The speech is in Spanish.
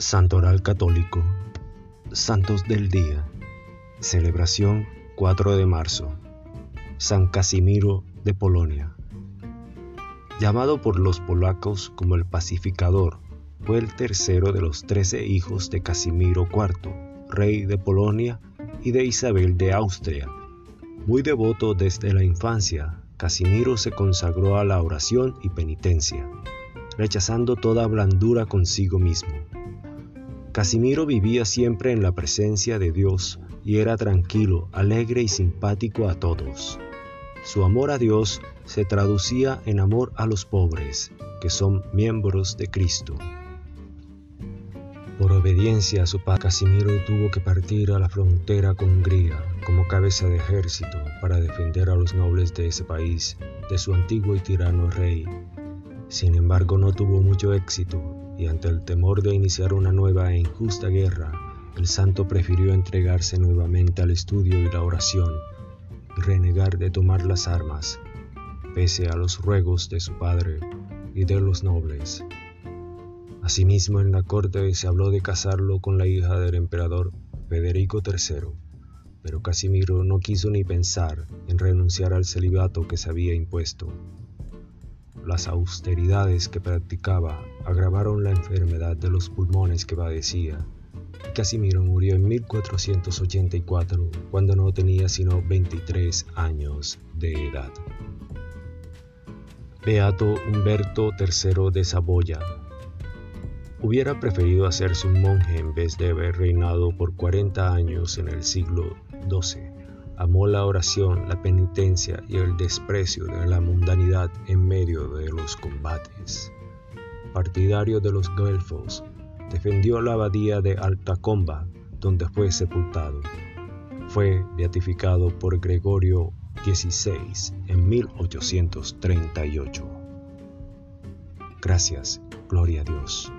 Santoral Católico, Santos del Día, celebración 4 de marzo, San Casimiro de Polonia. Llamado por los polacos como el pacificador, fue el tercero de los trece hijos de Casimiro IV, rey de Polonia y de Isabel de Austria. Muy devoto desde la infancia, Casimiro se consagró a la oración y penitencia, rechazando toda blandura consigo mismo Casimiro vivía siempre en la presencia de Dios y era tranquilo, alegre y simpático a todos. Su amor a Dios se traducía en amor a los pobres, que son miembros de Cristo. Por obediencia a su padre, Casimiro tuvo que partir a la frontera con Hungría como cabeza de ejército para defender a los nobles de ese país de su antiguo y tirano rey. Sin embargo, no tuvo mucho éxito y ante el temor de iniciar una nueva e injusta guerra, el santo prefirió entregarse nuevamente al estudio y la oración y renegar de tomar las armas, pese a los ruegos de su padre y de los nobles. Asimismo, en la corte se habló de casarlo con la hija del emperador Federico III, pero Casimiro no quiso ni pensar en renunciar al celibato que se había impuesto. Las austeridades que practicaba agravaron la enfermedad de los pulmones que padecía. Casimiro murió en 1484, cuando no tenía sino 23 años de edad. Beato Humberto III de Saboya hubiera preferido hacerse un monje en vez de haber reinado por 40 años en el siglo XII amó la oración, la penitencia y el desprecio de la mundanidad en medio de los combates. Partidario de los guelfos, defendió la abadía de Altacomba, donde fue sepultado. Fue beatificado por Gregorio XVI en 1838. Gracias, gloria a Dios.